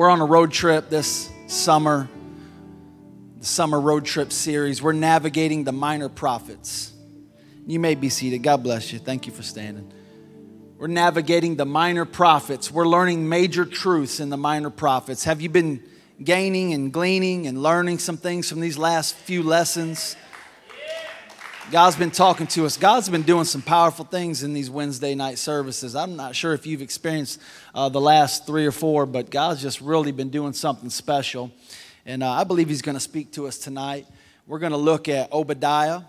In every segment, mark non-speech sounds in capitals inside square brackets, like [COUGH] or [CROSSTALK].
We're on a road trip this summer, the summer road trip series. We're navigating the minor prophets. You may be seated. God bless you. Thank you for standing. We're navigating the minor prophets. We're learning major truths in the minor prophets. Have you been gaining and gleaning and learning some things from these last few lessons? God's been talking to us. God's been doing some powerful things in these Wednesday night services. I'm not sure if you've experienced uh, the last three or four, but God's just really been doing something special. And uh, I believe He's going to speak to us tonight. We're going to look at Obadiah.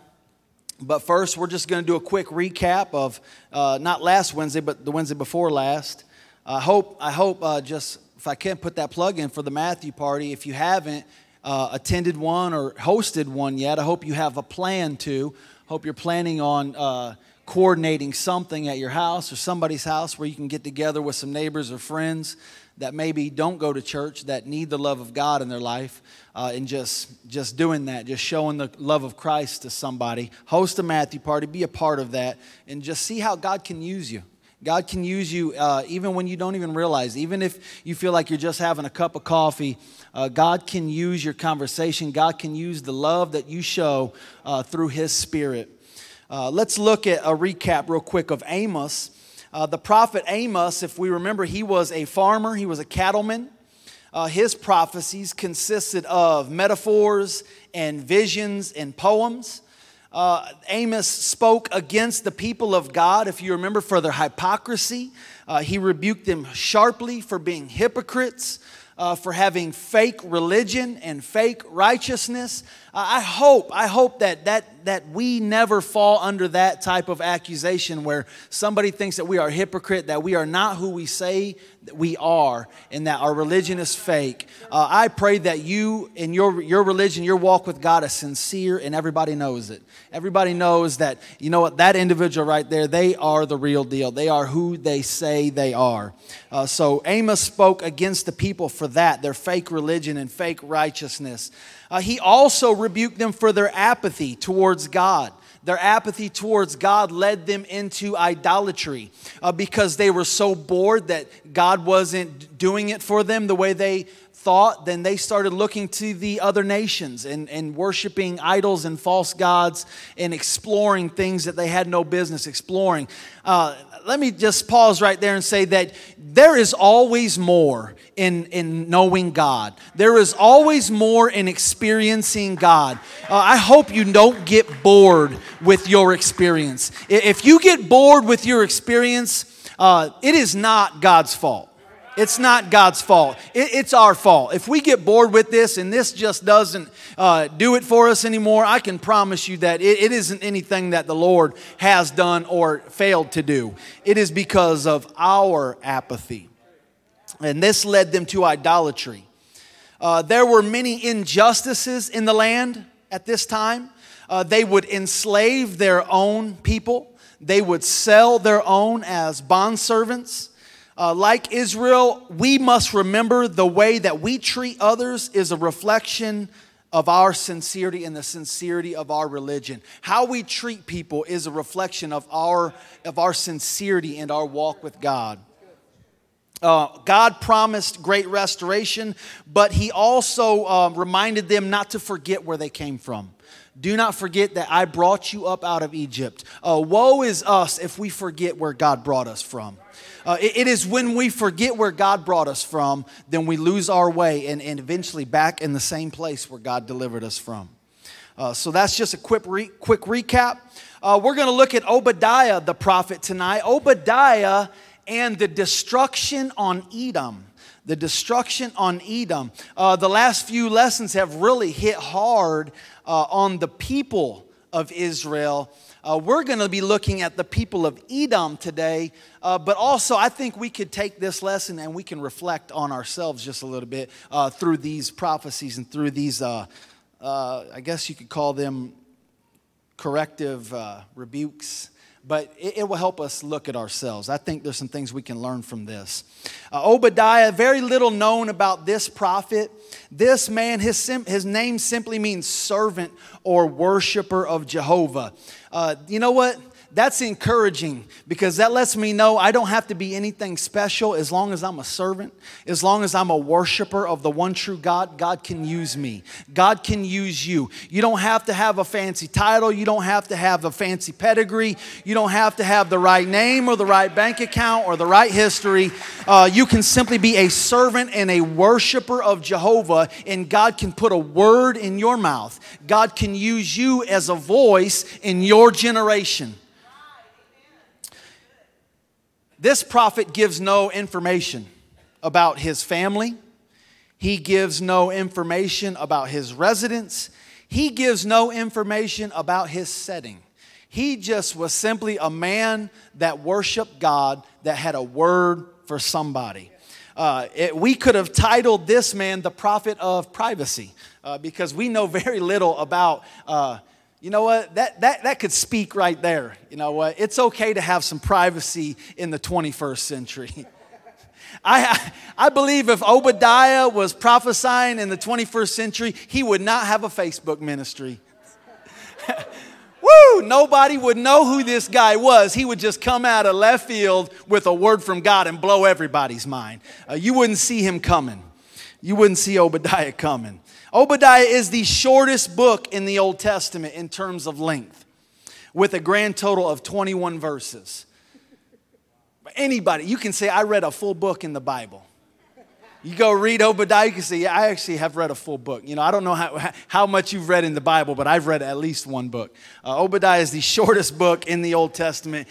But first, we're just going to do a quick recap of uh, not last Wednesday, but the Wednesday before last. I hope, I hope uh, just if I can put that plug in for the Matthew party, if you haven't, uh, attended one or hosted one yet, I hope you have a plan to. Hope you're planning on uh, coordinating something at your house or somebody's house where you can get together with some neighbors or friends that maybe don't go to church that need the love of God in their life uh, and just just doing that just showing the love of Christ to somebody. Host a Matthew party be a part of that and just see how God can use you God can use you uh, even when you don't even realize even if you feel like you're just having a cup of coffee uh, God can use your conversation, God can use the love that you show uh, through His Spirit. Uh, let's look at a recap, real quick, of Amos. Uh, the prophet Amos, if we remember, he was a farmer, he was a cattleman. Uh, his prophecies consisted of metaphors and visions and poems. Uh, Amos spoke against the people of God, if you remember, for their hypocrisy. Uh, he rebuked them sharply for being hypocrites uh, for having fake religion and fake righteousness. I hope, I hope that, that, that we never fall under that type of accusation where somebody thinks that we are a hypocrite, that we are not who we say that we are, and that our religion is fake. Uh, I pray that you, in your, your religion, your walk with God is sincere and everybody knows it. Everybody knows that, you know what, that individual right there, they are the real deal. They are who they say they are. Uh, so Amos spoke against the people for that, their fake religion and fake righteousness. Uh, he also rebuked them for their apathy towards God. Their apathy towards God led them into idolatry uh, because they were so bored that God wasn't doing it for them the way they thought, then they started looking to the other nations and, and worshiping idols and false gods and exploring things that they had no business exploring. Uh, let me just pause right there and say that there is always more in, in knowing God. There is always more in experiencing God. Uh, I hope you don't get bored with your experience. If you get bored with your experience, uh, it is not God's fault. It's not God's fault. It, it's our fault. If we get bored with this and this just doesn't uh, do it for us anymore, I can promise you that it, it isn't anything that the Lord has done or failed to do. It is because of our apathy. And this led them to idolatry. Uh, there were many injustices in the land at this time. Uh, they would enslave their own people, they would sell their own as bondservants. Uh, like Israel, we must remember the way that we treat others is a reflection of our sincerity and the sincerity of our religion. How we treat people is a reflection of our, of our sincerity and our walk with God. Uh, God promised great restoration, but He also uh, reminded them not to forget where they came from. Do not forget that I brought you up out of Egypt. Uh, woe is us if we forget where God brought us from. Uh, it, it is when we forget where God brought us from, then we lose our way and, and eventually back in the same place where God delivered us from. Uh, so that's just a quick, re- quick recap. Uh, we're going to look at Obadiah the prophet tonight. Obadiah and the destruction on Edom. The destruction on Edom. Uh, the last few lessons have really hit hard uh, on the people of Israel. Uh, we're going to be looking at the people of Edom today, uh, but also I think we could take this lesson and we can reflect on ourselves just a little bit uh, through these prophecies and through these, uh, uh, I guess you could call them corrective uh, rebukes but it, it, will help us look at ourselves. I think there's some things we can learn from this. Uh, Obadiah, very little known about this prophet. This man, his, sim- his name simply means servant or worshiper of Jehovah. Uh, you know what? That's encouraging because that lets me know I don't have to be anything special as long as I'm a servant, as long as I'm a worshiper of the one true God. God can use me. God can use you. You don't have to have a fancy title. You don't have to have a fancy pedigree. You don't have to have the right name or the right bank account or the right history. Uh, you can simply be a servant and a worshiper of Jehovah, and God can put a word in your mouth. God can use you as a voice in your generation. This prophet gives no information about his family. He gives no information about his residence. He gives no information about his setting. He just was simply a man that worshiped God, that had a word for somebody. Uh, it, we could have titled this man the prophet of privacy uh, because we know very little about uh, you know what? That, that, that could speak right there. You know what? It's okay to have some privacy in the 21st century. [LAUGHS] I, I believe if Obadiah was prophesying in the 21st century, he would not have a Facebook ministry. [LAUGHS] Woo! Nobody would know who this guy was. He would just come out of left field with a word from God and blow everybody's mind. Uh, you wouldn't see him coming. You wouldn't see Obadiah coming. Obadiah is the shortest book in the Old Testament in terms of length, with a grand total of 21 verses. Anybody, you can say, I read a full book in the Bible. You go read Obadiah, you can say, yeah, I actually have read a full book. You know, I don't know how, how much you've read in the Bible, but I've read at least one book. Uh, Obadiah is the shortest book in the Old Testament.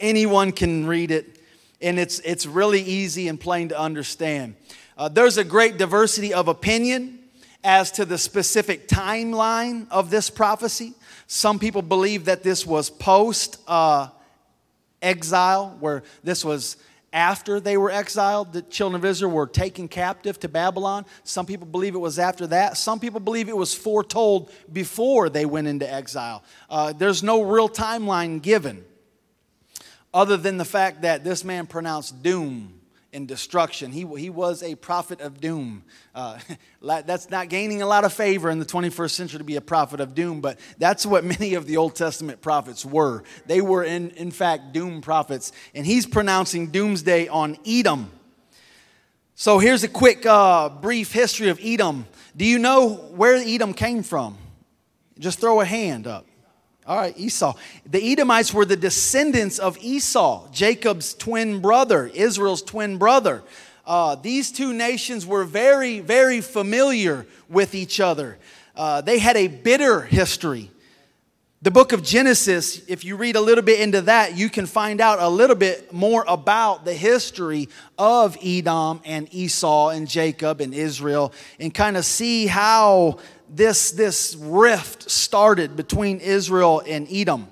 Anyone can read it, and it's, it's really easy and plain to understand. Uh, there's a great diversity of opinion as to the specific timeline of this prophecy. Some people believe that this was post uh, exile, where this was after they were exiled. The children of Israel were taken captive to Babylon. Some people believe it was after that. Some people believe it was foretold before they went into exile. Uh, there's no real timeline given, other than the fact that this man pronounced doom and destruction. He, he was a prophet of doom. Uh, [LAUGHS] that's not gaining a lot of favor in the 21st century to be a prophet of doom, but that's what [LAUGHS] many of the Old Testament prophets were. They were, in, in fact, doom prophets. And he's pronouncing doomsday on Edom. So here's a quick, uh, brief history of Edom. Do you know where Edom came from? Just throw a hand up. All right, Esau. The Edomites were the descendants of Esau, Jacob's twin brother, Israel's twin brother. Uh, these two nations were very, very familiar with each other. Uh, they had a bitter history. The book of Genesis, if you read a little bit into that, you can find out a little bit more about the history of Edom and Esau and Jacob and Israel and kind of see how this, this rift started between Israel and Edom.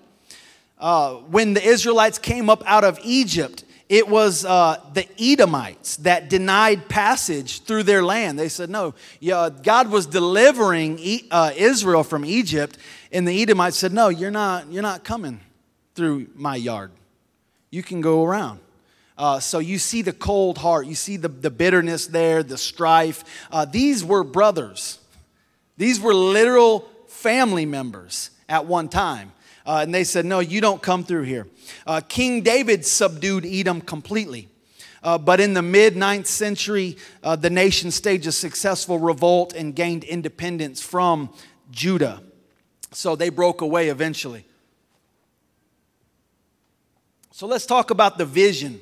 Uh, when the Israelites came up out of Egypt, it was uh, the Edomites that denied passage through their land. They said, No, yeah, God was delivering e- uh, Israel from Egypt, and the Edomites said, No, you're not, you're not coming through my yard. You can go around. Uh, so you see the cold heart, you see the, the bitterness there, the strife. Uh, these were brothers. These were literal family members at one time. Uh, and they said, No, you don't come through here. Uh, King David subdued Edom completely. Uh, but in the mid 9th century, uh, the nation staged a successful revolt and gained independence from Judah. So they broke away eventually. So let's talk about the vision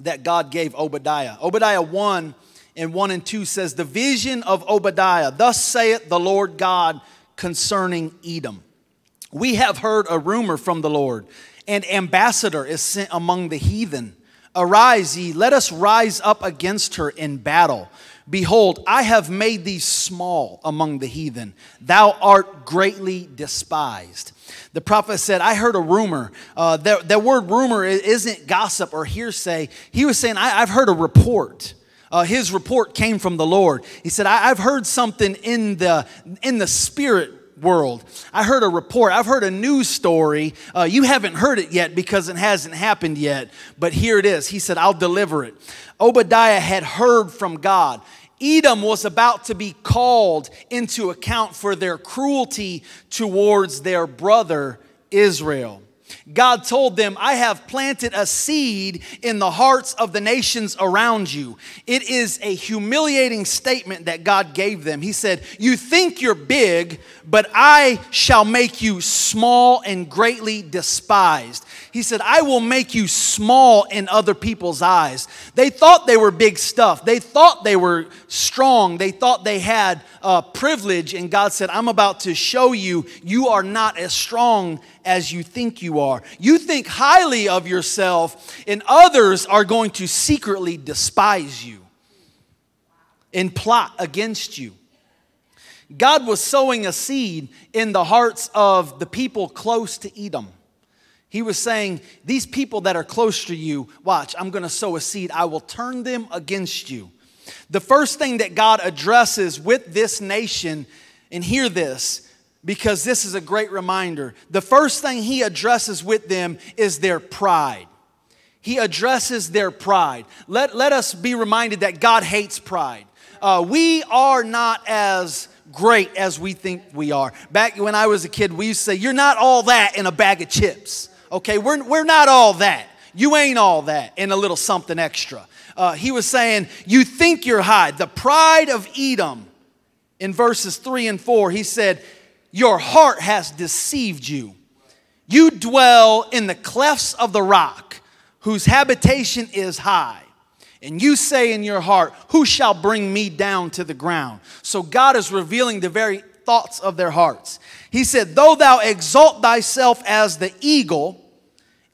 that God gave Obadiah. Obadiah 1 and 1 and 2 says, The vision of Obadiah, thus saith the Lord God concerning Edom. We have heard a rumor from the Lord, and ambassador is sent among the heathen. Arise ye, let us rise up against her in battle. Behold, I have made thee small among the heathen. Thou art greatly despised. The prophet said, I heard a rumor. Uh, that, that word rumor isn't gossip or hearsay. He was saying, I, I've heard a report uh, his report came from the Lord. He said, I, have heard something in the, in the spirit world. I heard a report. I've heard a news story. Uh, you haven't heard it yet because it hasn't happened yet, but here it is. He said, I'll deliver it. Obadiah had heard from God. Edom was about to be called into account for their cruelty towards their brother Israel. God told them, I have planted a seed in the hearts of the nations around you. It is a humiliating statement that God gave them. He said, You think you're big, but I shall make you small and greatly despised. He said, I will make you small in other people's eyes. They thought they were big stuff. They thought they were strong. They thought they had uh, privilege. And God said, I'm about to show you, you are not as strong as you think you are. You think highly of yourself, and others are going to secretly despise you and plot against you. God was sowing a seed in the hearts of the people close to Edom. He was saying, These people that are close to you, watch, I'm gonna sow a seed. I will turn them against you. The first thing that God addresses with this nation, and hear this, because this is a great reminder. The first thing He addresses with them is their pride. He addresses their pride. Let, let us be reminded that God hates pride. Uh, we are not as great as we think we are. Back when I was a kid, we used to say, You're not all that in a bag of chips. Okay, we're, we're not all that. You ain't all that and a little something extra. Uh, he was saying, You think you're high. The pride of Edom in verses 3 and 4, he said, Your heart has deceived you. You dwell in the clefts of the rock, whose habitation is high. And you say in your heart, Who shall bring me down to the ground? So God is revealing the very thoughts of their hearts. He said, Though thou exalt thyself as the eagle,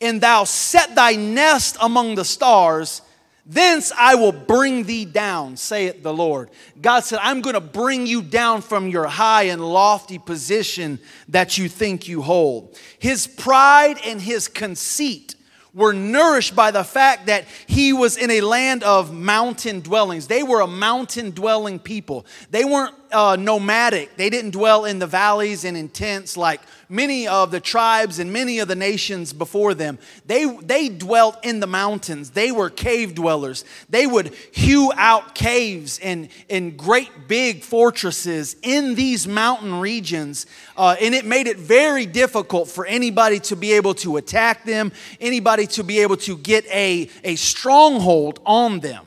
and thou set thy nest among the stars, thence I will bring thee down, saith the Lord. God said, I'm going to bring you down from your high and lofty position that you think you hold. His pride and his conceit were nourished by the fact that he was in a land of mountain dwellings. They were a mountain dwelling people. They weren't uh, nomadic, they didn't dwell in the valleys and in tents like many of the tribes and many of the nations before them. They, they dwelt in the mountains. They were cave dwellers. They would hew out caves and, and great big fortresses in these mountain regions. Uh, and it made it very difficult for anybody to be able to attack them, anybody to be able to get a, a stronghold on them.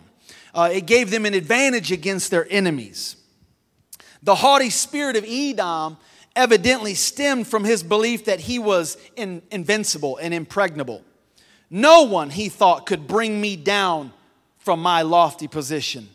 Uh, it gave them an advantage against their enemies. The haughty spirit of Edom evidently stemmed from his belief that he was in, invincible and impregnable. No one, he thought, could bring me down from my lofty position.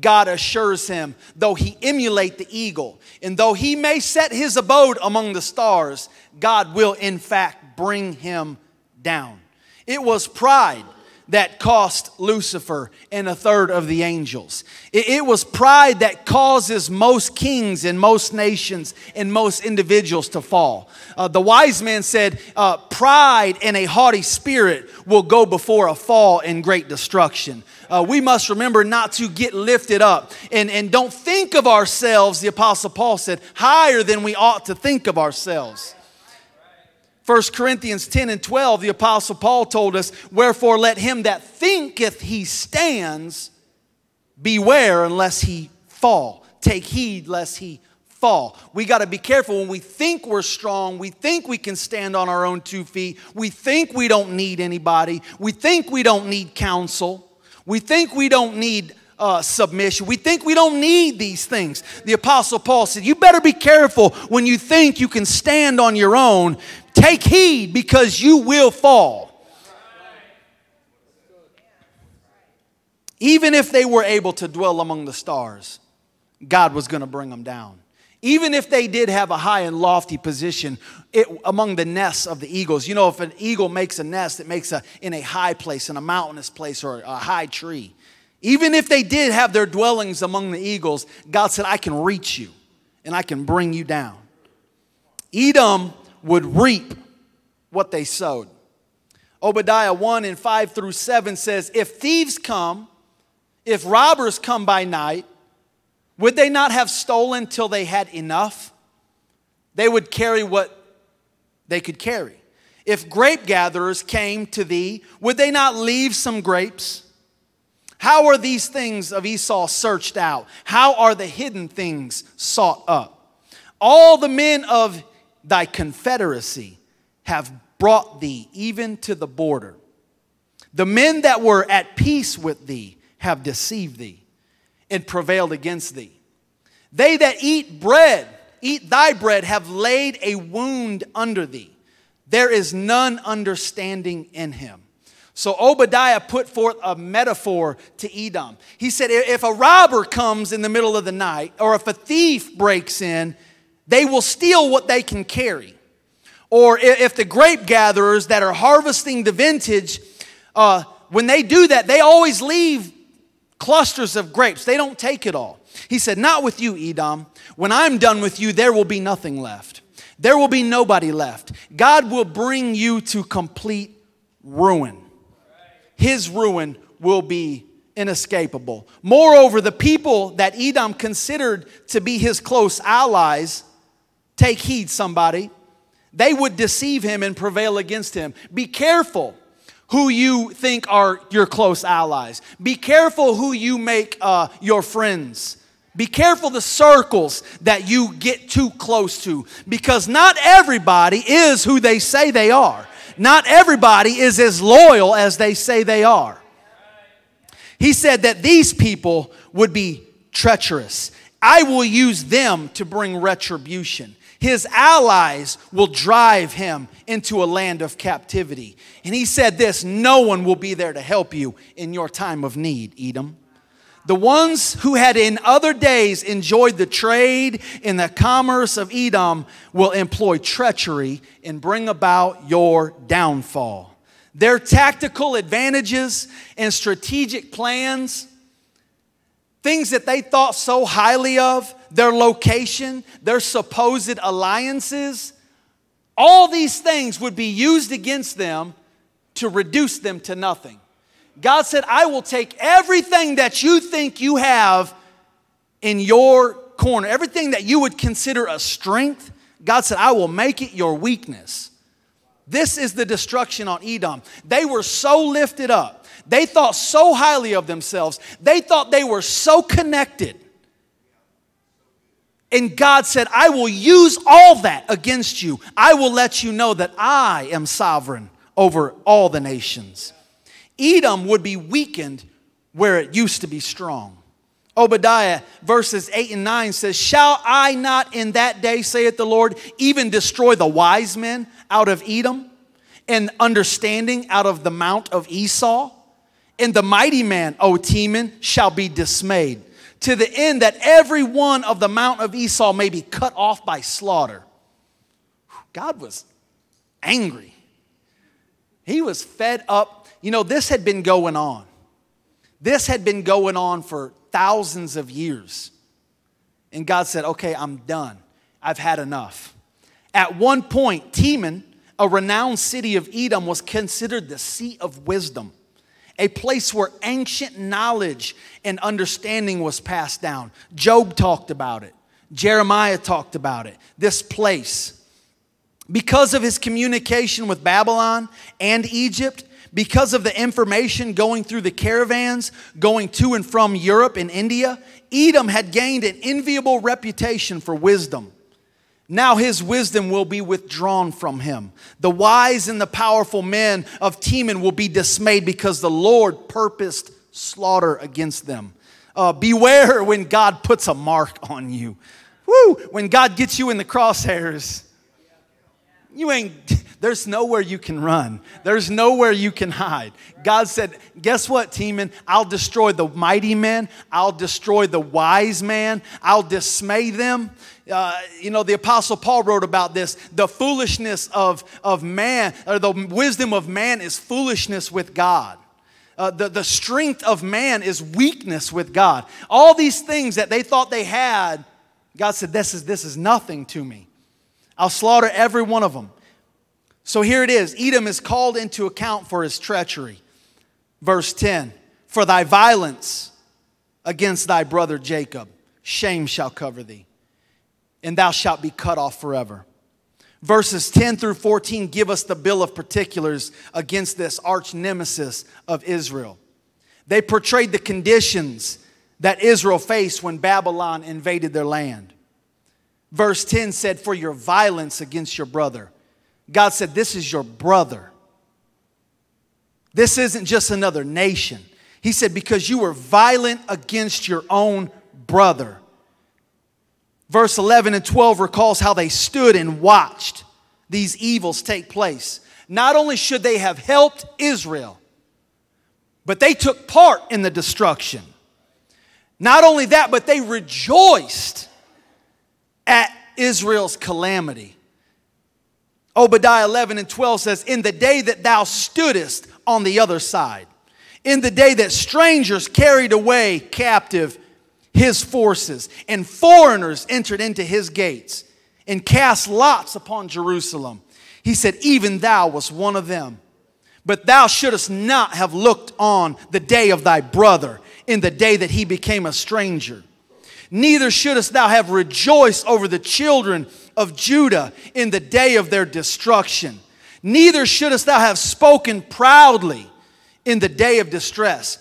God assures him, though he emulate the eagle, and though he may set his abode among the stars, God will in fact bring him down. It was pride that cost Lucifer and a third of the angels. It, it, was pride that causes most kings and most nations and most individuals to fall. Uh, the wise man said, uh, Pride and a haughty spirit will go before a fall and great destruction. Uh, we must remember not to get lifted up and, and don't think of ourselves, the Apostle Paul said, higher than we ought to think of ourselves. 1 Corinthians 10 and 12, the Apostle Paul told us, Wherefore let him that thinketh he stands beware unless he fall. Take heed lest he fall. We got to be careful when we think we're strong, we think we can stand on our own two feet, we think we don't need anybody, we think we don't need counsel, we think we don't need uh, submission. We think we don't need these things. The Apostle Paul said, You better be careful when you think you can stand on your own. Take heed because you will fall. Even if they were able to dwell among the stars, God was going to bring them down. Even if they did have a high and lofty position it, among the nests of the eagles, you know, if an eagle makes a nest, it makes a in a high place, in a mountainous place, or a high tree. Even if they did have their dwellings among the eagles, God said, I can reach you and I can bring you down. Edom would reap what they sowed. Obadiah 1 and 5 through 7 says, If thieves come, if robbers come by night, would they not have stolen till they had enough? They would carry what they could carry. If grape gatherers came to thee, would they not leave some grapes? How are these things of Esau searched out? How are the hidden things sought up? All the men of thy confederacy have brought thee even to the border. The men that were at peace with thee have deceived thee and prevailed against thee. They that eat bread, eat thy bread, have laid a wound under thee. There is none understanding in him. So Obadiah put forth a metaphor to Edom. He said, if a robber comes in the middle of the night, or if a thief breaks in, they will steal what they can carry. Or if the grape gatherers that are harvesting the vintage, uh, when they do that, they always leave clusters of grapes. They don't take it all. He said, Not with you, Edom. When I'm done with you, there will be nothing left. There will be nobody left. God will bring you to complete ruin his ruin will be inescapable. Moreover, the people that Edom considered to be his close allies, take heed, somebody, they would deceive him and prevail against him. Be careful who you think are your close allies. Be careful who you make uh, your friends. Be careful the circles that you get too close to because not everybody is who they say they are not everybody is as loyal as they say they are. He said that these people would be treacherous. I will use them to bring retribution. His allies will drive him into a land of captivity. And he said this no one will be there to help you in your time of need, Edom. The ones who had in other days enjoyed the trade and the commerce of Edom will employ treachery and bring about your downfall. Their tactical advantages and strategic plans, things that they thought so highly of, their location, their supposed alliances, all these things would be used against them to reduce them to nothing. God said, I will take everything that you think you have in your corner, everything that you would consider a strength, God said, I will make it your weakness. This is the destruction on Edom. They were so lifted up. They thought so highly of themselves. They thought they were so connected. And God said, I will use all that against you. I will let you know that I am sovereign over all the nations. Edom would be weakened where it used to be strong. Obadiah verses 8 and 9 says, Shall I not in that day, saith the Lord, even destroy the wise men out of Edom, and understanding out of the mount of Esau? And the mighty man, O Teman, shall be dismayed, to the end that every one of the mount of Esau may be cut off by slaughter. God was angry. He was fed up you know, this had been going on. This had been going on for thousands of years. And God said, Okay, I'm done. I've had enough. At one point, Teman, a renowned city of Edom, was considered the seat of wisdom, a place where ancient knowledge and understanding was passed down. Job talked about it, Jeremiah talked about it. This place. Because of his communication with Babylon and Egypt, because of the information going through the caravans going to and from Europe and India, Edom had gained an enviable reputation for wisdom. Now his wisdom will be withdrawn from him. The wise and the powerful men of Teman will be dismayed because the Lord purposed slaughter against them. Uh, beware when God puts a mark on you. Woo! When God gets you in the crosshairs, you ain't there's nowhere you can run. There's nowhere you can hide. God said, Guess what, Teman? I'll destroy the mighty men. I'll destroy the wise man. I'll dismay them. Uh, you know, the Apostle Paul wrote about this. The foolishness of, of man, or the wisdom of man, is foolishness with God. Uh, the, the strength of man is weakness with God. All these things that they thought they had, God said, This is, this is nothing to me. I'll slaughter every one of them. So here it is Edom is called into account for his treachery. Verse 10 For thy violence against thy brother Jacob, shame shall cover thee, and thou shalt be cut off forever. Verses 10 through 14 give us the bill of particulars against this arch nemesis of Israel. They portrayed the conditions that Israel faced when Babylon invaded their land. Verse 10 said, For your violence against your brother God said, This is your brother. This isn't just another nation. He said, Because you were violent against your own brother. Verse 11 and 12 recalls how they stood and watched these evils take place. Not only should they have helped Israel, but they took part in the destruction. Not only that, but they rejoiced at Israel's calamity. Obadiah 11 and 12 says, In the day that thou stoodest on the other side, in the day that strangers carried away captive his forces, and foreigners entered into his gates, and cast lots upon Jerusalem. He said, Even thou was one of them. But thou shouldest not have looked on the day of thy brother in the day that he became a stranger. Neither shouldest thou have rejoiced over the children of Judah in the day of their destruction. Neither shouldest thou have spoken proudly in the day of distress.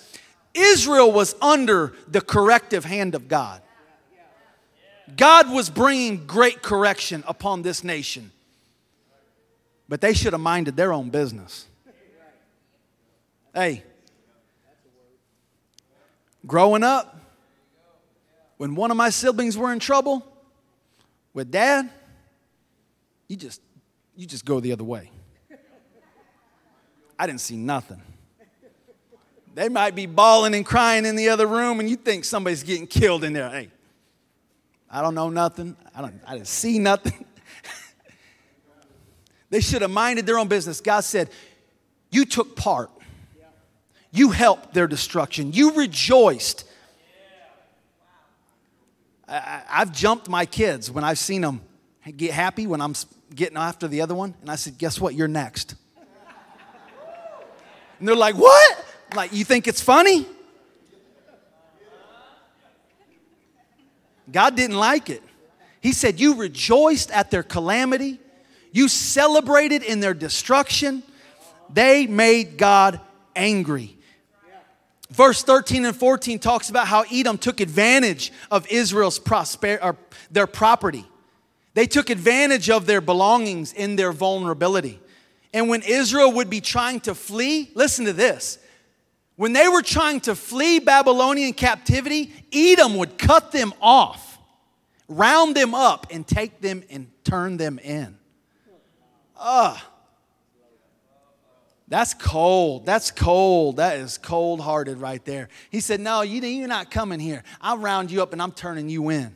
Israel was under the corrective hand of God. God was bringing great correction upon this nation, but they should have minded their own business. Hey, growing up, when one of my siblings were in trouble with dad, you just you just go the other way. I didn't see nothing. They might be bawling and crying in the other room, and you think somebody's getting killed in there. Hey, I don't know nothing. I, don't, I didn't see nothing. [LAUGHS] they should have minded their own business. God said, You took part, you helped their destruction, you rejoiced. I, have jumped my kids when I've seen them get happy when I'm getting after the other one. And I said, Guess what? You're next. And they're like, What? Like, you think it's funny? God didn't like it. He said, You rejoiced at their calamity, you celebrated in their destruction. They made God angry. Verse 13 and 14 talks about how Edom took advantage of Israel's prosper, or their property. They took advantage of their belongings in their vulnerability. And when Israel would be trying to flee, listen to this when they were trying to flee Babylonian captivity, Edom would cut them off, round them up, and take them and turn them in. Ugh. That's cold. That's cold. That is cold hearted right there. He said, No, you're not coming here. I'll round you up and I'm turning you in.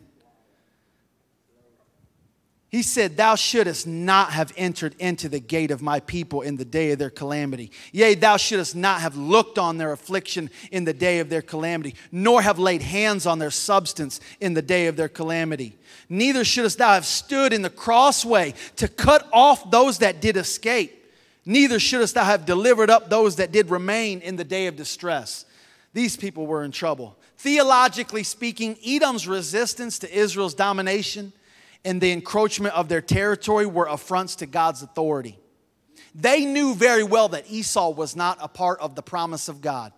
He said, Thou shouldest not have entered into the gate of my people in the day of their calamity. Yea, thou shouldest not have looked on their affliction in the day of their calamity, nor have laid hands on their substance in the day of their calamity. Neither shouldest thou have stood in the crossway to cut off those that did escape. Neither shouldest thou have delivered up those that did remain in the day of distress. These people were in trouble. Theologically speaking, Edom's resistance to Israel's domination and the encroachment of their territory were affronts to God's authority. They knew very well that Esau was not a part of the promise of God.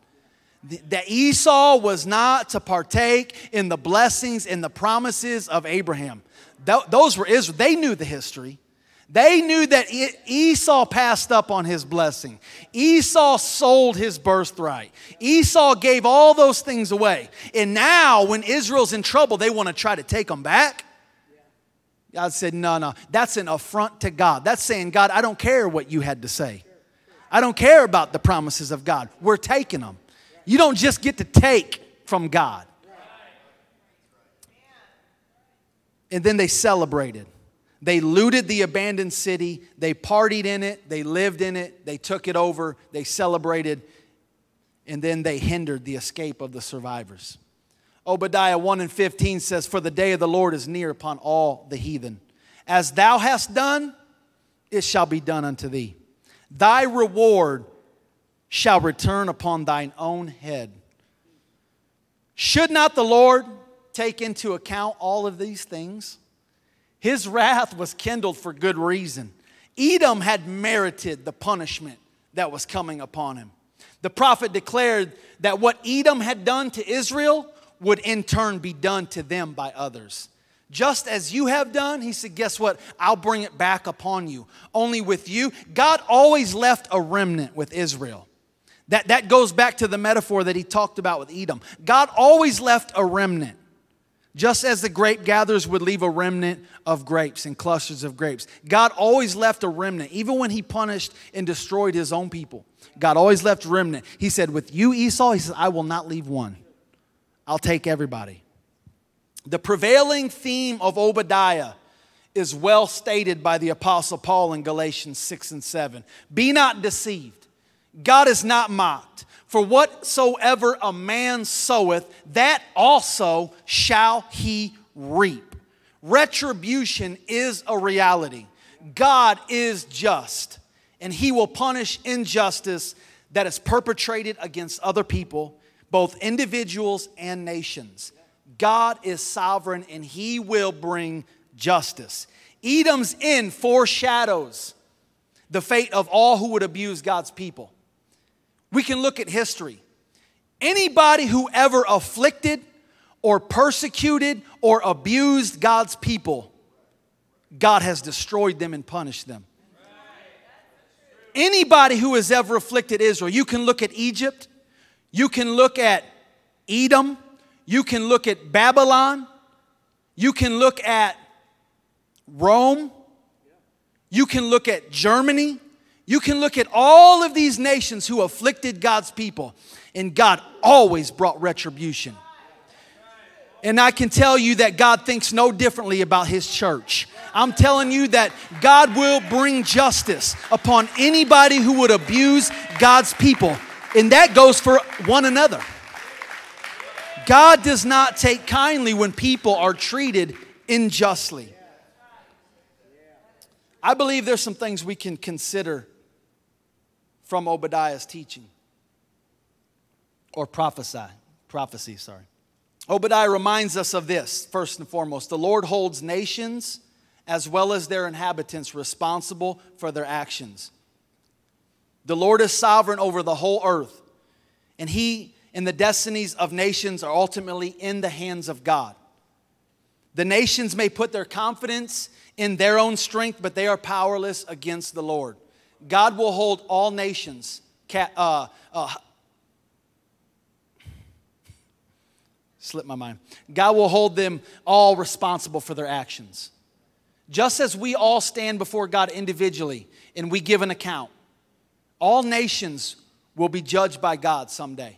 That Esau was not to partake in the blessings and the promises of Abraham. Those were Israel. They knew the history. They knew that Esau passed up on his blessing. Esau sold his birthright. Esau gave all those things away. And now, when Israel's in trouble, they want to try to take them back. God said, No, no, that's an affront to God. That's saying, God, I don't care what you had to say. I don't care about the promises of God. We're taking them. You don't just get to take from God. And then they celebrated. They looted the abandoned city. They partied in it. They lived in it. They took it over. They celebrated. And then they hindered the escape of the survivors. Obadiah 1 and 15 says, For the day of the Lord is near upon all the heathen. As thou hast done, it shall be done unto thee. Thy reward shall return upon thine own head. Should not the Lord take into account all of these things? His wrath was kindled for good reason. Edom had merited the punishment that was coming upon him. The prophet declared that what Edom had done to Israel would in turn be done to them by others. Just as you have done, he said, Guess what? I'll bring it back upon you. Only with you. God always left a remnant with Israel. That, that goes back to the metaphor that he talked about with Edom. God always left a remnant. Just as the grape gatherers would leave a remnant of grapes and clusters of grapes, God always left a remnant, even when He punished and destroyed His own people. God always left remnant. He said, With you, Esau, He said, I will not leave one. I'll take everybody. The prevailing theme of Obadiah is well stated by the Apostle Paul in Galatians 6 and 7. Be not deceived, God is not mocked. For whatsoever a man soweth, that also shall he reap. Retribution is a reality. God is just, and he will punish injustice that is perpetrated against other people, both individuals and nations. God is sovereign and he will bring justice. Edom's end foreshadows the fate of all who would abuse God's people. We can look at history. Anybody who ever afflicted or persecuted or abused God's people, God has destroyed them and punished them. Anybody who has ever afflicted Israel, you can look at Egypt, you can look at Edom, you can look at Babylon, you can look at Rome, you can look at Germany, you can look at all of these nations who afflicted God's people, and God always brought retribution. And I can tell you that God thinks no differently about His church. I'm telling you that God will bring justice upon anybody who would abuse God's people. And that goes for one another. God does not take kindly when people are treated unjustly. I believe there's some things we can consider from Obadiah's teaching or prophesy, prophecy, sorry. Obadiah reminds us of this first and foremost. The Lord holds nations as well as their inhabitants responsible for their actions. The Lord is sovereign over the whole earth, and He and the destinies of nations are ultimately in the hands of God. The nations may put their confidence in their own strength, but they are powerless against the Lord. God will hold all nations. Uh, uh, slip my mind. God will hold them all responsible for their actions. Just as we all stand before God individually and we give an account, all nations will be judged by God someday.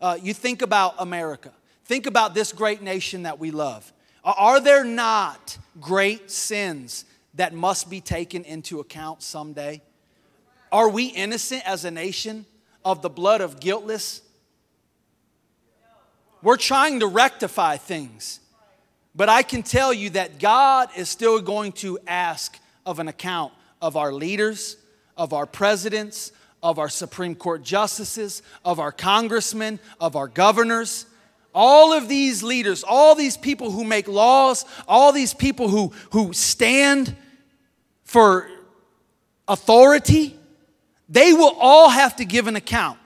Uh, you think about America, think about this great nation that we love. Are there not great sins that must be taken into account someday? Are we innocent as a nation of the blood of guiltless? We're trying to rectify things. But I can tell you that God is still going to ask of an account of our leaders, of our presidents, of our Supreme Court justices, of our congressmen, of our governors. All of these leaders, all these people who make laws, all these people who, who stand for authority, they will all have to give an account.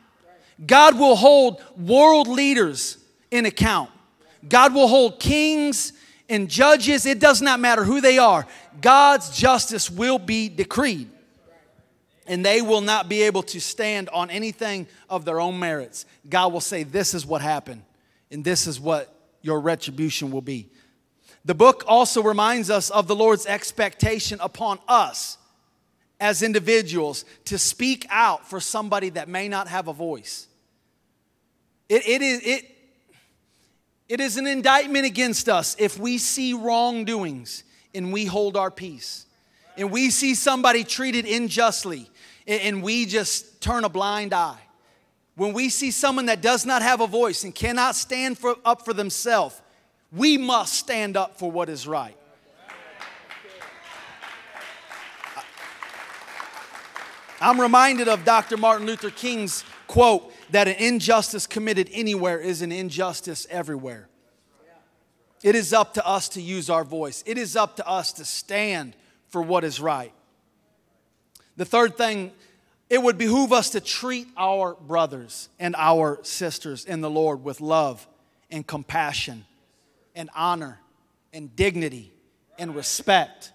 God will hold world leaders in account. God will hold kings and judges. It does not matter who they are. God's justice will be decreed. And they will not be able to stand on anything of their own merits. God will say, This is what happened, and this is what your retribution will be. The book also reminds us of the Lord's expectation upon us as individuals to speak out for somebody that may not have a voice. It, it, is, it, it is an indictment against us if we see wrongdoings and we hold our peace. And we see somebody treated unjustly and we just turn a blind eye. When we see someone that does not have a voice and cannot stand for, up for themselves, we must stand up for what is right. I'm reminded of Dr. Martin Luther King's quote that an injustice committed anywhere is an injustice everywhere. It is up to us to use our voice, it is up to us to stand for what is right. The third thing, it would behoove us to treat our brothers and our sisters in the Lord with love and compassion and honor and dignity and respect.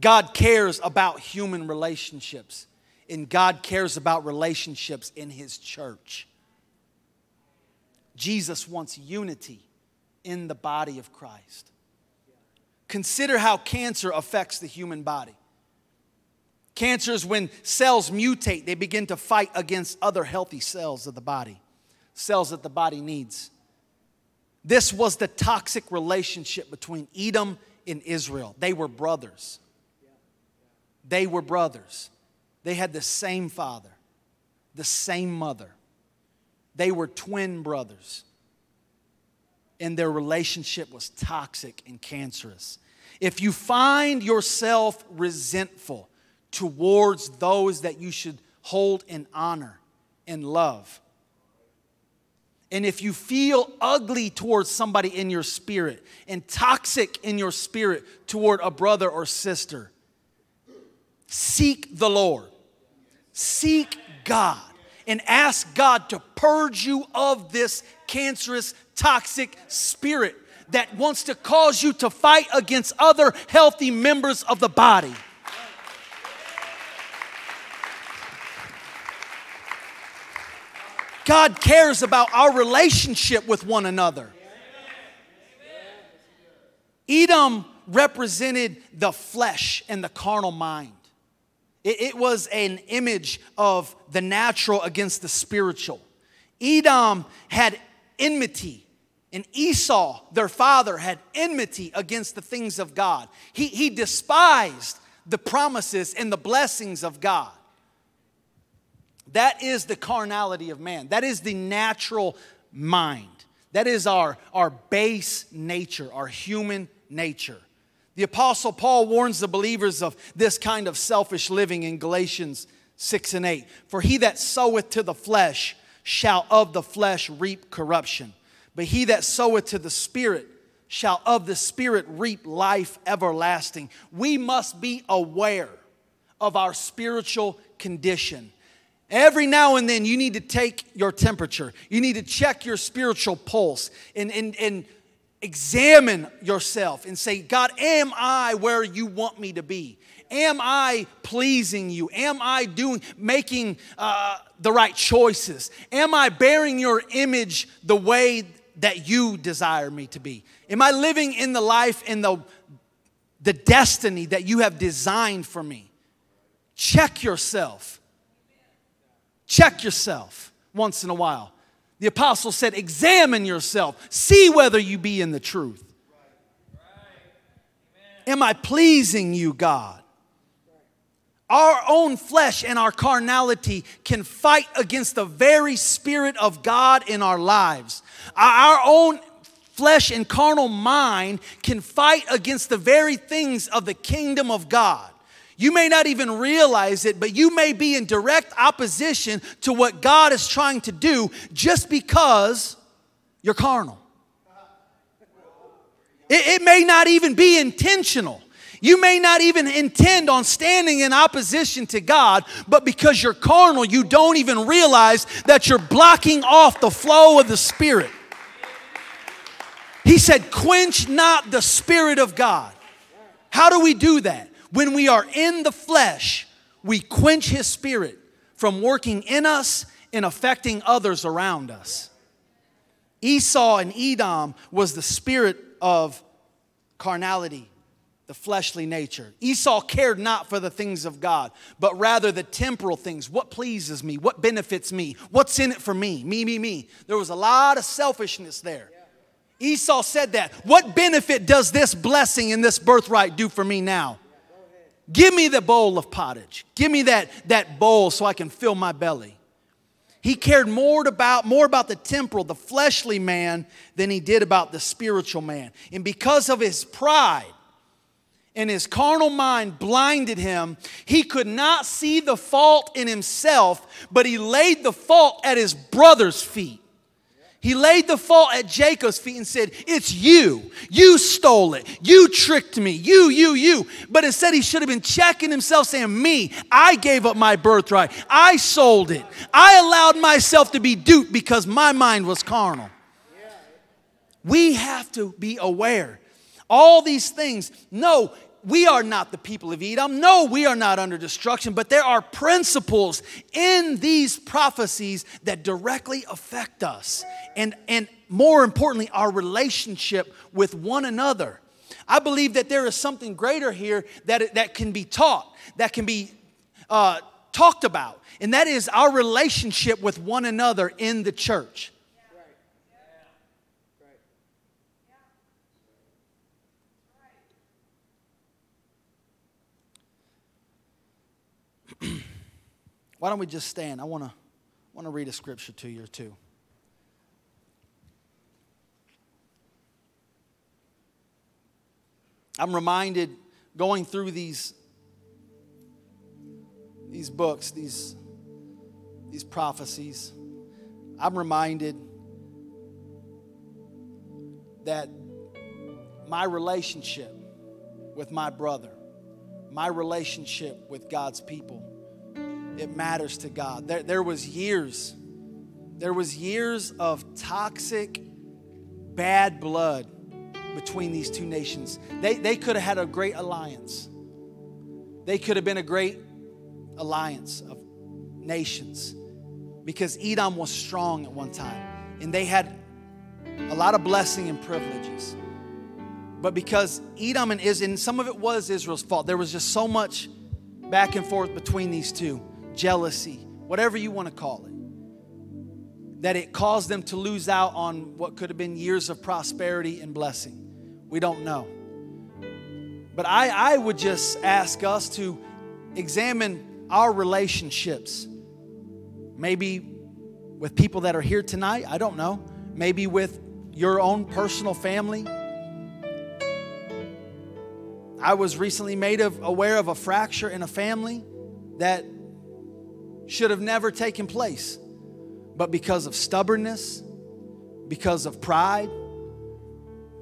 God cares about human relationships, and God cares about relationships in His church. Jesus wants unity in the body of Christ. Consider how cancer affects the human body. Cancer is when cells mutate, they begin to fight against other healthy cells of the body, cells that the body needs. This was the toxic relationship between Edom and Israel. They were brothers. They were brothers. They had the same father, the same mother. They were twin brothers. And their relationship was toxic and cancerous. If you find yourself resentful towards those that you should hold in honor and love, and if you feel ugly towards somebody in your spirit and toxic in your spirit toward a brother or sister, seek the Lord. Seek God and ask God to purge you of this cancerous, toxic spirit that wants to cause you to fight against other healthy members of the body. God cares about our relationship with one another. Edom represented the flesh and the carnal mind. It, it, was an image of the natural against the spiritual. Edom had enmity, and Esau, their father, had enmity against the things of God. He, he despised the promises and the blessings of God. That is the carnality of man. That is the natural mind. That is our, our base nature, our human nature. The Apostle Paul warns the believers of this kind of selfish living in Galatians 6 and 8. For he that soweth to the flesh shall of the flesh reap corruption, but he that soweth to the Spirit shall of the Spirit reap life everlasting. We must be aware of our spiritual condition Every now and then, you need to take your temperature. You need to check your spiritual pulse and, and, and examine yourself and say, God, am I where you want me to be? Am I pleasing you? Am I doing, making uh, the right choices? Am I bearing your image the way that you desire me to be? Am I living in the life and the, the destiny that you have designed for me? Check yourself. Check yourself once in a while. The apostle said, Examine yourself, see whether you be in the truth. Am I pleasing you, God? Our own flesh and our carnality can fight against the very Spirit of God in our lives. Our own flesh and carnal mind can fight against the very things of the kingdom of God. You may not even realize it, but you may be in direct opposition to what God is trying to do just because you're carnal. It, it, may not even be intentional. You may not even intend on standing in opposition to God, but because you're carnal, you don't even realize that you're blocking off the flow of the Spirit. He said, Quench not the Spirit of God. How do we do that? When we are in the flesh, we quench His Spirit from working in us and affecting others around us. Esau and Edom was the spirit of carnality, the fleshly nature. Esau cared not for the things of God, but rather the temporal things. What pleases me? What benefits me? What's in it for me? Me, me, me. There was a lot of selfishness there. Esau said that. What benefit does this blessing and this birthright do for me now? Give me the bowl of pottage. Give me that, that bowl so I can fill my belly. He cared more about, more about the temporal, the fleshly man, than he did about the spiritual man. And because of his pride and his carnal mind blinded him, he could not see the fault in himself, but he laid the fault at his brother's feet. He laid the fault at Jacob's feet and said, It's you. You stole it. You tricked me. You, you, you. But instead, he should have been checking himself, saying, Me, I gave up my birthright. I sold it. I allowed myself to be duped because my mind was carnal. We have to be aware all these things. No, we are not the people of Edom. No, we are not under destruction, but there are principles in these prophecies that directly affect us. And, and more importantly, our relationship with one another. I believe that there is something greater here that, that can be taught, that can be uh, talked about, and that is our relationship with one another in the church. Why don't we just stand? I want to want to read a scripture to you two. I'm reminded going through these these books, these these prophecies. I'm reminded that my relationship with my brother, my relationship with God's people it matters to God. There, there was years, there was years of toxic, bad blood between these two nations. They, they could have had a great alliance. They could have been a great alliance of nations because Edom was strong at one time and they had a lot of blessing and privileges. But because Edom and Israel, and some of it was Israel's fault, there was just so much back and forth between these two jealousy, whatever you want to call it, that it caused them to lose out on what could have been years of prosperity and blessing. We don't know. But I, I would just ask us to examine our relationships. Maybe with people that are here tonight, I don't know. Maybe with your own personal family. I was recently made of, aware of a fracture in a family that should have never taken place. But because of stubbornness, because of pride,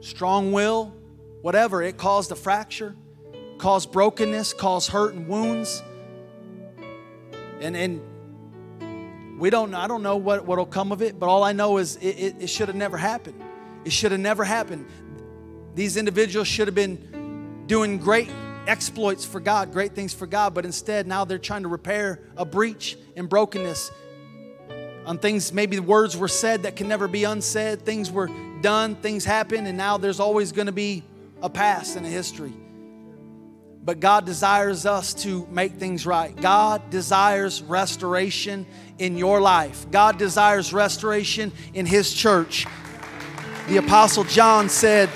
strong will, whatever, it caused a fracture, caused brokenness, caused hurt and wounds. And, and we don't I don't know what, what'll come of it, but all I know is it, it, it should have never happened. It should have never happened. These individuals should have been doing great exploits for God, great things for God, but instead now they're trying to repair a breach and brokenness on things, maybe the words were said that can never be unsaid, things were done, things happened, and now there's always going to be a past and a history. But God desires us to make things right. God desires restoration in your life. God desires restoration in His church. The Apostle John said,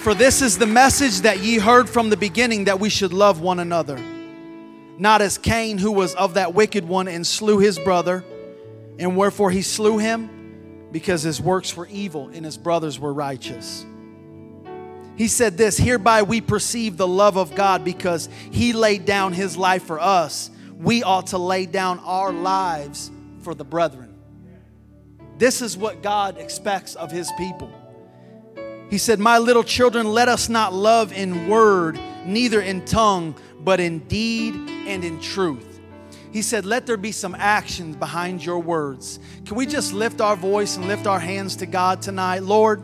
for this is the message that ye heard from the beginning that we should love one another. Not as Cain, who was of that wicked one and slew his brother. And wherefore he slew him? Because his works were evil and his brothers were righteous. He said this Hereby we perceive the love of God because he laid down his life for us. We ought to lay down our lives for the brethren. This is what God expects of his people. He said, My little children, let us not love in word, neither in tongue, but in deed and in truth. He said, Let there be some actions behind your words. Can we just lift our voice and lift our hands to God tonight? Lord,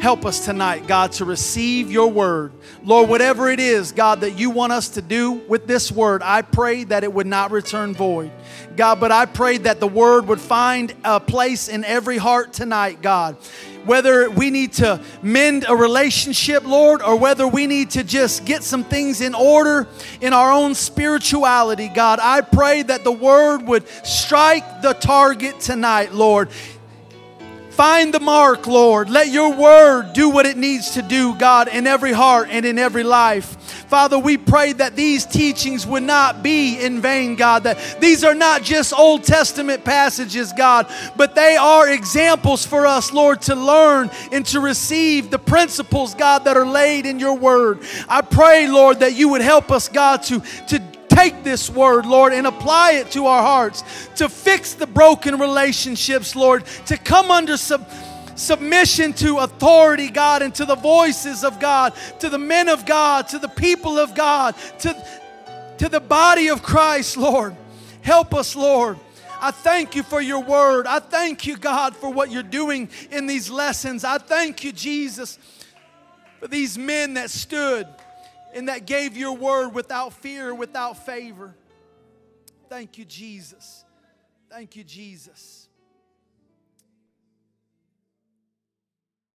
help us tonight, God, to receive your word. Lord, whatever it is, God, that you want us to do with this word, I pray that it would not return void. God, but I pray that the word would find a place in every heart tonight, God whether we need to mend a relationship, Lord, or whether we need to just get some things in order in our own spirituality, God, I pray that the word would strike the target tonight, Lord. Find the mark, Lord. Let your word do what it needs to do, God, in every heart and in every life. Father, we pray that these teachings would not be in vain, God, that these are not just Old Testament passages, God, but they are examples for us, Lord, to learn and to receive the principles, God, that are laid in your word. I pray, Lord, that you would help us, God, to, to take this word, Lord, and apply it to our hearts, to fix the broken relationships, Lord, to come under sub- submission to authority, God, and to the voices of God, to the men of God, to the people of God, to, to the body of Christ, Lord. Help us, Lord. I thank you for your word. I thank you, God, for what you're doing in these lessons. I thank you, Jesus, for these men that stood and that gave your word without fear, without favor. Thank you, Jesus. Thank you, Jesus.